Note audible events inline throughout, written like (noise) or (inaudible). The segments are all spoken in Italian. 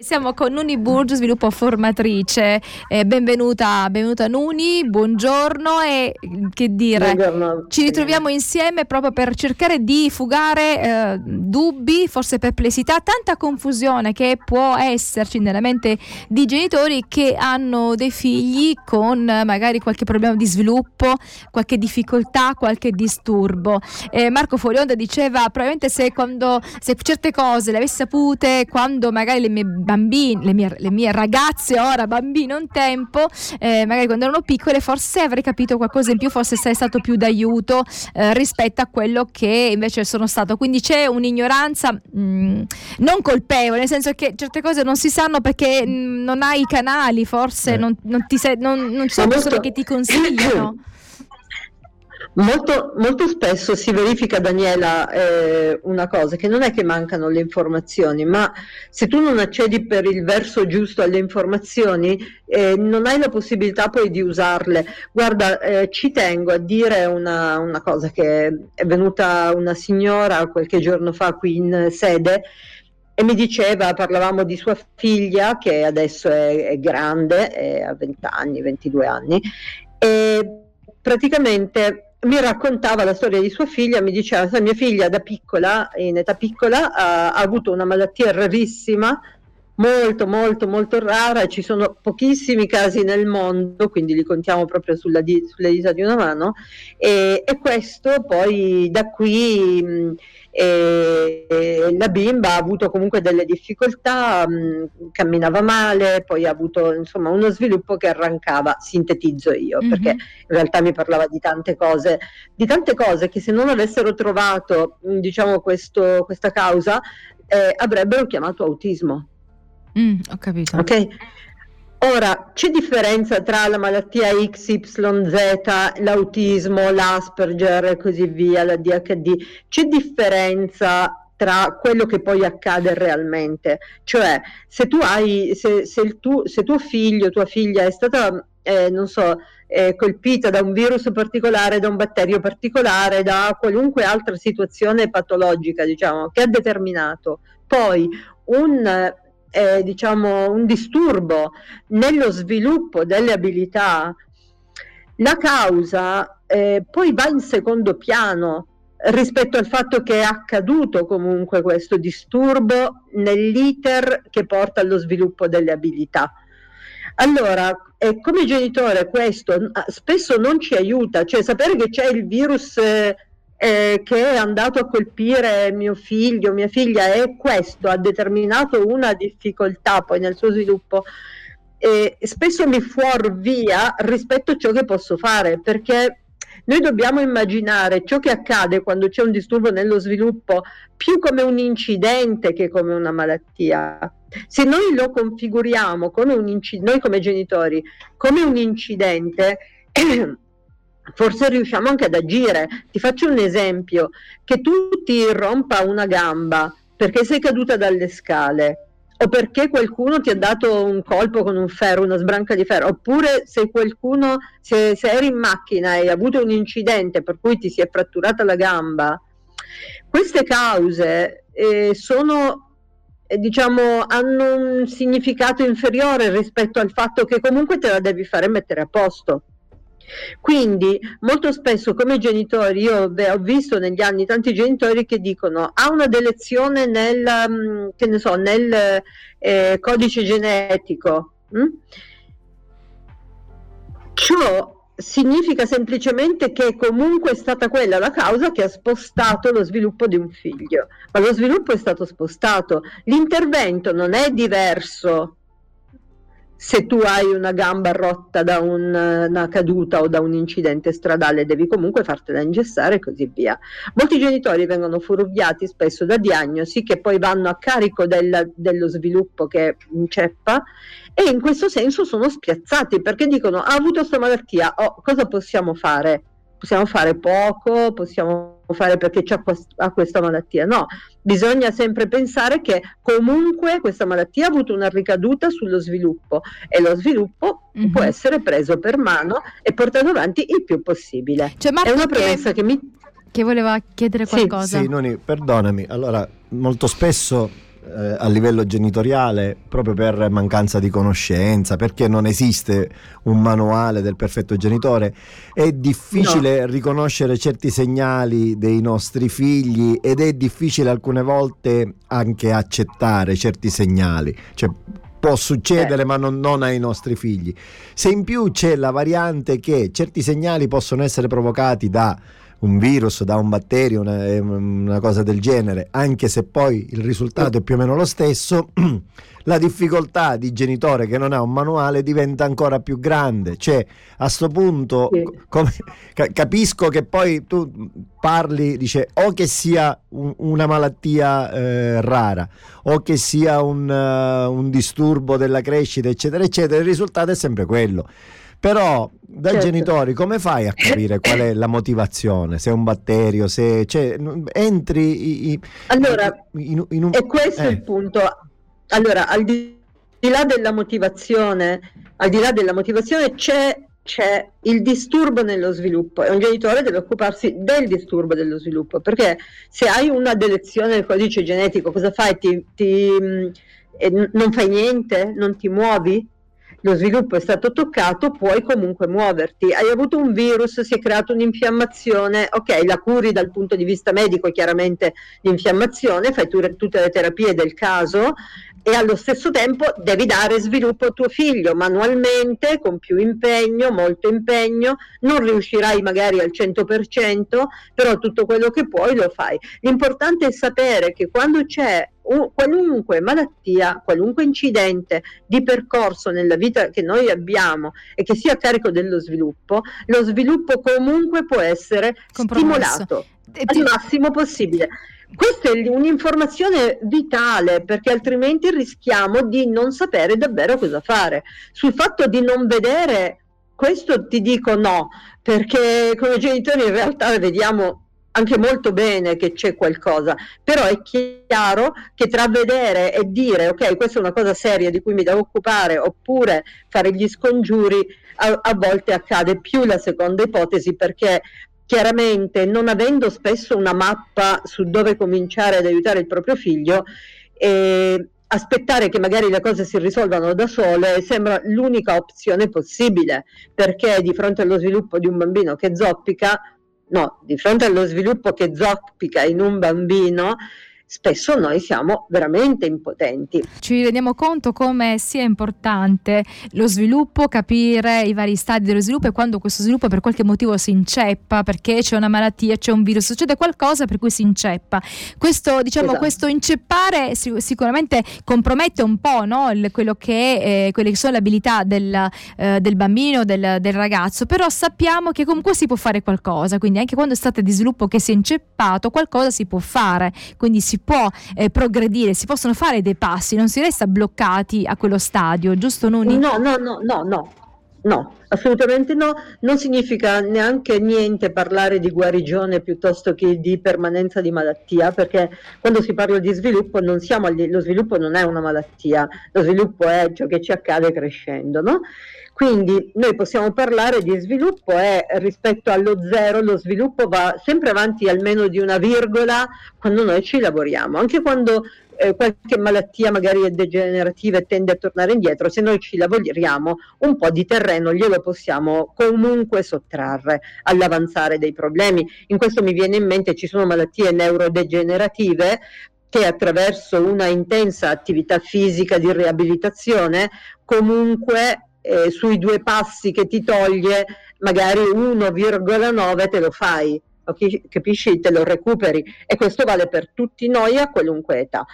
Siamo con Nuni Burgio, sviluppo formatrice. Eh, benvenuta, benvenuta Nuni, buongiorno e che dire, buongiorno. ci ritroviamo insieme proprio per cercare di fugare eh, dubbi, forse perplessità, tanta confusione che può esserci nella mente di genitori che hanno dei figli con magari qualche problema di sviluppo, qualche difficoltà, qualche disturbo. Eh, Marco Folionda diceva probabilmente se, quando, se certe cose le avessi sapute quando magari le mie bambini, le mie, le mie ragazze ora, bambine un tempo, eh, magari quando erano piccole, forse avrei capito qualcosa in più, forse sei stato più d'aiuto eh, rispetto a quello che invece sono stato. Quindi c'è un'ignoranza mh, mm, non colpevole, nel senso che certe cose non si sanno perché mh, mm, non hai i canali, forse eh. non, non, ti sei, non, non ci sono persone che ti consigliano. (clears throat) Molto, molto, spesso si verifica, Daniela, eh, una cosa, che non è che mancano le informazioni, ma se tu non accedi per il verso giusto alle informazioni, eh, non hai la possibilità poi di usarle. Guarda, eh, ci tengo a dire una, una, cosa che è venuta una signora qualche giorno fa qui in sede e mi diceva, parlavamo di sua figlia che adesso è, è grande, è a 20 anni, 22 anni, e praticamente mi raccontava la storia di sua figlia, mi diceva mia figlia da piccola, in età piccola, ha, ha, avuto una malattia rarissima, molto molto molto rara, ci sono pochissimi casi nel mondo, quindi li contiamo proprio sulla di, sulle dita di una mano, e, e questo poi da qui... Mh, e, e la bimba ha avuto comunque delle difficoltà, mh, camminava male, poi ha avuto insomma uno sviluppo che arrancava, sintetizzo io, mm-hmm. perché in realtà mi parlava di tante cose, di tante cose che se non avessero trovato diciamo questo, questa causa eh, avrebbero chiamato autismo. Mm, ho capito. Ok? Ora, c'è differenza tra la malattia XYZ, l'autismo, l'Asperger e così via, la DHD? C'è differenza tra quello che poi accade realmente? Cioè, se tu hai, se, se, tu, se tuo figlio, tua figlia è stata, eh, non so, eh, colpita da un virus particolare, da un batterio particolare, da qualunque altra situazione patologica, diciamo, che ha determinato poi un eh, diciamo, un disturbo nello sviluppo delle abilità, la causa eh, poi va in secondo piano rispetto al fatto che è accaduto comunque questo disturbo nell'iter che porta allo sviluppo delle abilità. Allora, eh, come genitore questo spesso non ci aiuta, cioè sapere che c'è il virus eh, che è andato a colpire mio figlio, mia figlia e questo ha determinato una difficoltà poi nel suo sviluppo, eh, spesso mi fuorvia rispetto a ciò che posso fare perché noi dobbiamo immaginare ciò che accade quando c'è un disturbo nello sviluppo più come un incidente che come una malattia. Se noi lo configuriamo come un incidente, noi come genitori, come un incidente, (clears throat) forse riusciamo anche ad agire. Ti faccio un esempio, che tu ti rompa una gamba perché sei caduta dalle scale o perché qualcuno ti ha dato un colpo con un ferro, una sbranca di ferro, oppure se qualcuno, se, se eri in macchina e hai avuto un incidente per cui ti si è fratturata la gamba, queste cause eh, sono, eh, diciamo, hanno un significato inferiore rispetto al fatto che comunque te la devi fare mettere a posto. Quindi molto spesso come genitori, io beh, ho visto negli anni tanti genitori che dicono ha una delezione nel, mm, so, nel eh, codice genetico. Hm? Ciò significa semplicemente che comunque è stata quella la causa che ha spostato lo sviluppo di un figlio, ma lo sviluppo è stato spostato, l'intervento non è diverso se tu hai una gamba rotta da un, una caduta o da un incidente stradale devi comunque fartela ingessare e così via. Molti genitori vengono fuorviati spesso da diagnosi che poi vanno a carico del, dello sviluppo che inceppa e in questo senso sono spiazzati perché dicono ha avuto questa malattia, oh, cosa possiamo fare? Possiamo fare poco, possiamo fare perché ha questa malattia. No, bisogna sempre pensare che comunque questa malattia ha avuto una ricaduta sullo sviluppo e lo sviluppo mm-hmm. può essere preso per mano e portato avanti il più possibile. Cioè, È una premessa che, che mi... Che voleva chiedere qualcosa. Sì, sì Noni, perdonami. Allora, molto spesso eh, a livello genitoriale proprio per mancanza di conoscenza, perché non esiste un manuale del perfetto genitore, è difficile no. riconoscere certi segnali dei nostri figli ed è difficile alcune volte anche accettare certi segnali. Cioè, può succedere, eh. ma non, non, ai nostri figli. Se in più c'è la variante che certi segnali possono essere provocati da un virus, da un batterio, una, una cosa del genere, anche se poi il risultato è più o meno lo stesso, (clears throat) la difficoltà di genitore che non ha un manuale diventa ancora più grande. Cioè, a questo punto sì. come, capisco che poi tu parli, dice, o che sia un, una malattia eh, rara, o che sia un, uh, un disturbo della crescita, eccetera, eccetera, il risultato è sempre quello. Però da certo. genitori come fai a capire qual è la motivazione? Se è un batterio, se cioè, entri i, allora, in, in un... è questo eh. il punto. Allora, al di là della motivazione, al di là della motivazione c'è c'è il disturbo nello sviluppo e un genitore deve occuparsi del disturbo dello sviluppo perché se hai una delezione del codice genetico cosa fai? Ti, ti, eh, non fai niente? Non ti muovi? Lo sviluppo è stato toccato, puoi comunque muoverti. Hai avuto un virus, si è creata un'infiammazione, ok, la curi dal punto di vista medico, chiaramente l'infiammazione, fai tu, tutte le terapie del caso e allo stesso tempo devi dare sviluppo a tuo figlio manualmente, con più impegno, molto impegno, non riuscirai magari al 100%, però tutto quello che puoi lo fai. L'importante è sapere che quando c'è qualunque malattia, qualunque incidente di percorso nella vita che noi abbiamo e che sia a carico dello sviluppo, lo sviluppo comunque può essere stimolato al massimo possibile. Questa è un'informazione vitale perché altrimenti rischiamo di non sapere davvero cosa fare. Sul fatto di non vedere, questo ti dico no, perché come genitori in realtà vediamo anche molto bene che c'è qualcosa, però è chiaro che tra vedere e dire ok, questa è una cosa seria di cui mi devo occupare, oppure fare gli scongiuri, a, a volte accade più la seconda ipotesi perché chiaramente non avendo spesso una mappa su dove cominciare ad aiutare il proprio figlio, eh, aspettare che magari le cose si risolvano da sole sembra l'unica opzione possibile, perché di fronte allo sviluppo di un bambino che zoppica, no, di fronte allo sviluppo che zoppica in un bambino, spesso noi siamo veramente impotenti. Ci rendiamo conto come sia importante lo sviluppo, capire i vari stadi dello sviluppo e quando questo sviluppo per qualche motivo si inceppa, perché c'è una malattia, c'è un virus, succede qualcosa per cui si inceppa. Questo, diciamo, esatto. questo inceppare sicuramente compromette un po' no? Il, quello che, eh, quelle che sono le abilità del, eh, del bambino, del, del, ragazzo, però sappiamo che comunque si può fare qualcosa, quindi anche quando è stato di sviluppo che si è inceppato, qualcosa si può fare, quindi si può eh, progredire, si possono fare dei passi, non si resta bloccati a quello stadio, giusto Nuni? No, no, no, no, no. No, assolutamente no, non significa neanche niente parlare di guarigione piuttosto che di permanenza di malattia, perché quando si parla di sviluppo non siamo al, lo sviluppo non è una malattia, lo sviluppo è ciò che ci accade crescendo, no? Quindi noi possiamo parlare di sviluppo e rispetto allo zero lo sviluppo va sempre avanti almeno di una virgola quando noi ci lavoriamo, anche quando eh, qualche malattia magari è degenerativa e tende a tornare indietro, se noi ci lavoriamo un po' di terreno glielo possiamo comunque sottrarre all'avanzare dei problemi. In questo mi viene in mente ci sono malattie neurodegenerative che attraverso una intensa attività fisica di riabilitazione comunque eh, sui due passi che ti toglie magari 1,9 te lo fai capisci? Te lo recuperi. E questo vale per tutti noi a qualunque età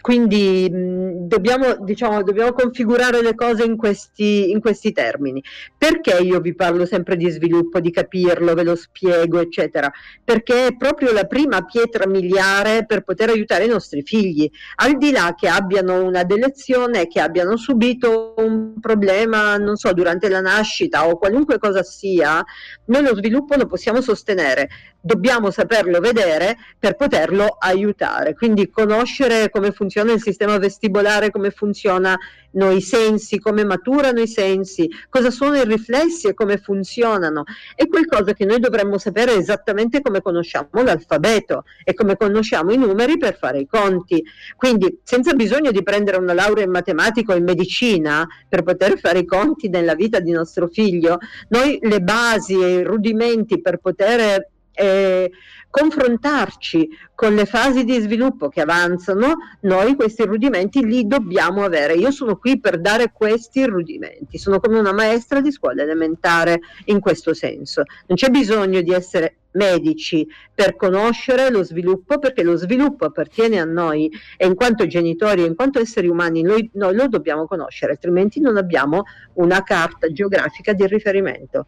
quindi mh, dobbiamo, diciamo, dobbiamo configurare le cose in questi, in questi termini. Perché io vi parlo sempre di sviluppo, di capirlo, ve lo spiego, eccetera? Perché è proprio la prima pietra miliare per poter aiutare i nostri figli, al di là che abbiano una delezione, che abbiano subito un problema, non so, durante la nascita o qualunque cosa sia, noi lo sviluppo lo possiamo sostenere, dobbiamo saperlo vedere per poterlo aiutare, quindi conoscere come funziona funziona il sistema vestibolare, come funzionano i sensi, come maturano i sensi, cosa sono i riflessi e come funzionano. È qualcosa che noi dovremmo sapere esattamente come conosciamo l'alfabeto e come conosciamo i numeri per fare i conti. Quindi senza bisogno di prendere una laurea in matematica o in medicina per poter fare i conti nella vita di nostro figlio, noi le basi e i rudimenti per poter eh, confrontarci con le fasi di sviluppo che avanzano, noi questi rudimenti li dobbiamo avere. Io sono qui per dare questi rudimenti, sono come una maestra di scuola elementare in questo senso. Non c'è bisogno di essere medici per conoscere lo sviluppo perché lo sviluppo appartiene a noi e in quanto genitori in quanto esseri umani noi, noi lo dobbiamo conoscere altrimenti non abbiamo una carta geografica di riferimento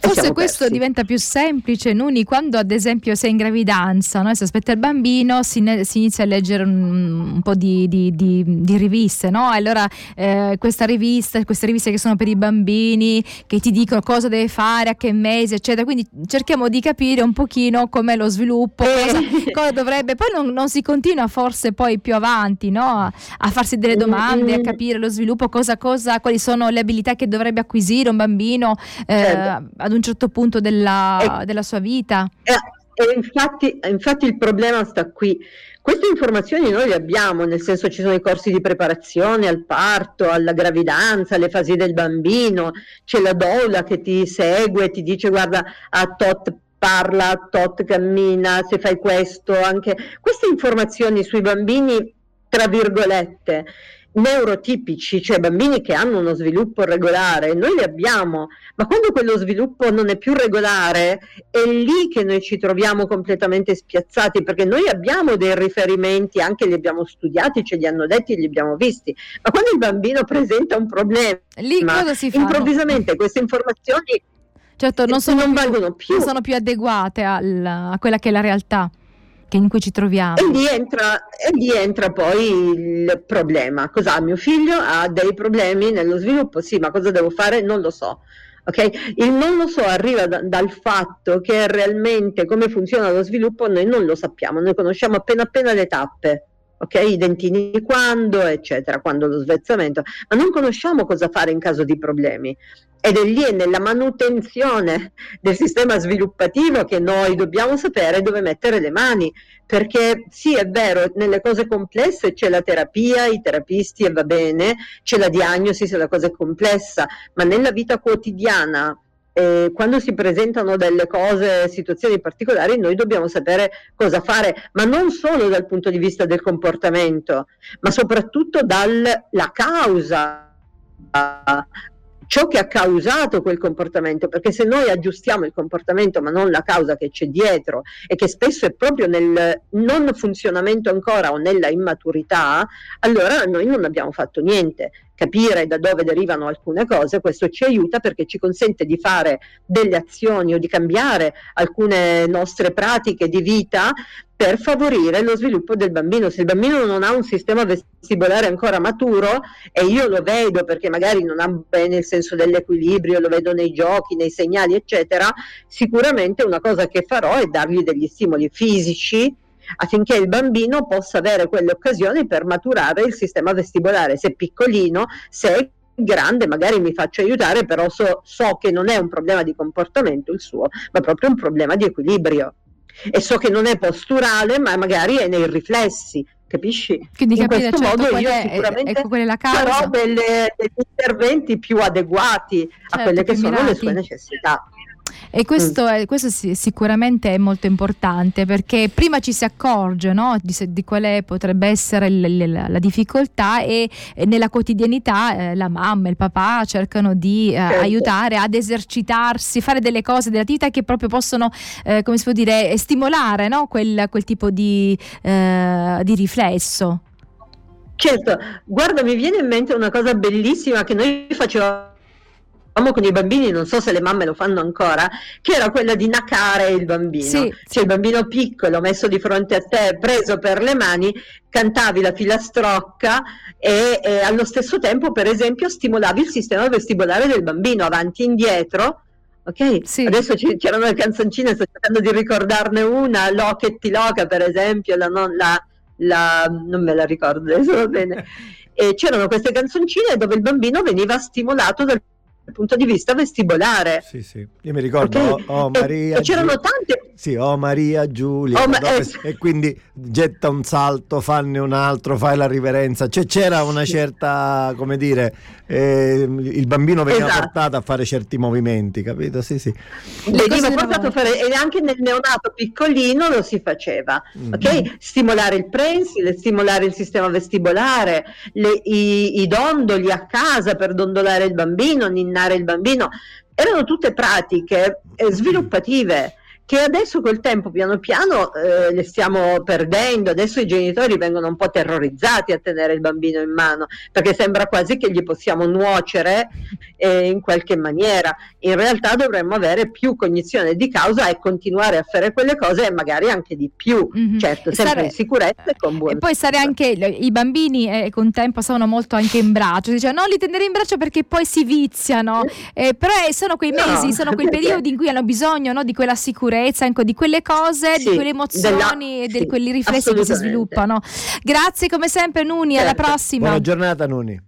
Forse questo persi. diventa più semplice, Nuni, quando ad esempio sei in gravidanza, no? si aspetta il bambino, si, ne- si, inizia a leggere un, un po' di, di, di, di, riviste, no? allora eh, questa rivista, queste riviste che sono per i bambini, che ti dicono cosa deve fare, a che mese, eccetera. Quindi cerchiamo di capire un pochino com'è lo sviluppo, cosa, cosa dovrebbe. Poi non, non, si continua forse poi più avanti, no? A farsi delle domande, a capire lo sviluppo, cosa, cosa, quali sono le abilità che dovrebbe acquisire un bambino. Eh, certo ad un certo punto della, e, della sua vita. E, e infatti, infatti il problema sta qui. Queste informazioni noi le abbiamo, nel senso ci sono i corsi di preparazione al parto, alla gravidanza, alle fasi del bambino, c'è la doula che ti segue, ti dice guarda a tot parla, a tot cammina, se fai questo, anche queste informazioni sui bambini, tra virgolette, neurotipici, cioè bambini che hanno uno sviluppo regolare, noi li abbiamo, ma quando quello sviluppo non è più regolare, è lì che noi ci troviamo completamente spiazzati, perché noi abbiamo dei riferimenti, anche li abbiamo studiati, ce li hanno detti, li abbiamo visti, ma quando il bambino presenta un problema, lì cosa si fa? improvvisamente queste informazioni certo, non, sono non più, valgono più. Non sono più adeguate al, a quella che è la realtà in cui ci troviamo. E lì, entra, e lì entra poi il problema. Cos'ha mio figlio? Ha dei problemi nello sviluppo? Sì, ma cosa devo fare? Non lo so. Okay? Il non lo so arriva da, dal fatto che realmente come funziona lo sviluppo noi non lo sappiamo, noi conosciamo appena appena le tappe, okay? i dentini quando, eccetera, quando lo svezzamento, ma non conosciamo cosa fare in caso di problemi ed è lì nella manutenzione del sistema sviluppativo che noi dobbiamo sapere dove mettere le mani, perché sì è vero, nelle cose complesse c'è la terapia, i terapisti e va bene, c'è la diagnosi se la cosa è complessa, ma nella vita quotidiana eh, quando si presentano delle cose, situazioni particolari, noi dobbiamo sapere cosa fare, ma non solo dal punto di vista del comportamento, ma soprattutto dalla causa ciò che ha causato quel comportamento, perché se noi aggiustiamo il comportamento ma non la causa che c'è dietro e che spesso è proprio nel non funzionamento ancora o nella immaturità, allora noi non abbiamo fatto niente. Capire da dove derivano alcune cose, questo ci aiuta perché ci consente di fare delle azioni o di cambiare alcune nostre pratiche di vita per favorire lo sviluppo del bambino. Se il bambino non ha un sistema vestibolare ancora maturo e io lo vedo perché magari non ha bene il senso dell'equilibrio, lo vedo nei giochi, nei segnali, eccetera, sicuramente una cosa che farò è dargli degli stimoli fisici affinché il bambino possa avere quelle occasioni per maturare il sistema vestibolare. Se piccolino, se grande magari mi faccio aiutare, però so, so che non è un problema di comportamento il suo, ma proprio un problema di equilibrio e so che non è posturale, ma magari è nei riflessi, capisci? Quindi In capire, questo certo, modo io è, sicuramente ecco farò delle, degli interventi più adeguati certo, a quelle che sono mirati. le sue necessità. E questo, è, questo sicuramente è molto importante perché prima ci si accorge no, di, di, quale potrebbe essere l, l, la difficoltà e, e nella quotidianità eh, la mamma e il papà cercano di eh, certo. aiutare ad esercitarsi, fare delle cose, delle attività che proprio possono, eh, come si può dire, stimolare no, quel, quel, tipo di, eh, di riflesso. Certo, guarda, mi viene in mente una cosa bellissima che noi facevamo con i bambini, non so se le mamme lo fanno ancora, che era quella di nacare il bambino. Sì, cioè il bambino piccolo messo di fronte a te, preso per le mani, cantavi la filastrocca e, e allo stesso tempo, per esempio, stimolavi il sistema vestibolare del bambino avanti e indietro. Ok, sì. adesso c'erano le canzoncine, sto cercando di ricordarne una, Lochetti Loca per esempio, la, non, la la, non me la ricordo adesso va bene, (laughs) e c'erano queste canzoncine dove il bambino veniva stimolato dal punto di vista vestibolare. Sì, sì. Io mi ricordo, okay. oh, oh, Maria. E, c'erano tante. Sì, oh Maria Giulia. Oh, ma, eh, e quindi getta un salto, fanne un altro, fai la riverenza. Cioè c'era una certa, come dire, eh, il bambino veniva esatto. portato a fare certi movimenti, capito? Sì, sì. Veniva portato a fare, e anche nel neonato piccolino lo si faceva, mm-hmm. ok? Stimolare il prensile, stimolare il sistema vestibolare, le, i, i dondoli a casa per dondolare il bambino, ninnare il bambino. Erano tutte pratiche eh, sviluppative che adesso col tempo piano piano eh, le stiamo perdendo, adesso i genitori vengono un po' terrorizzati a tenere il bambino in mano perché sembra quasi che gli possiamo nuocere eh, in qualche maniera, in realtà dovremmo avere più cognizione di causa e continuare a fare quelle cose e magari anche di più, mm-hmm. certo, sempre stare, in sicurezza e con buona E poi stare anche, i bambini eh, con tempo stavano molto anche in braccio, si dice non li tenere in braccio perché poi si viziano, eh, però eh, sono quei mesi, no. sono quei (laughs) periodi in cui hanno bisogno no, di quella sicurezza sicurezza, ecco, di quelle cose, sì, di quelle emozioni della, e di sì, quelli riflessi che si sviluppano. Grazie come sempre Nuni, certo. alla prossima. Buona giornata Nuni.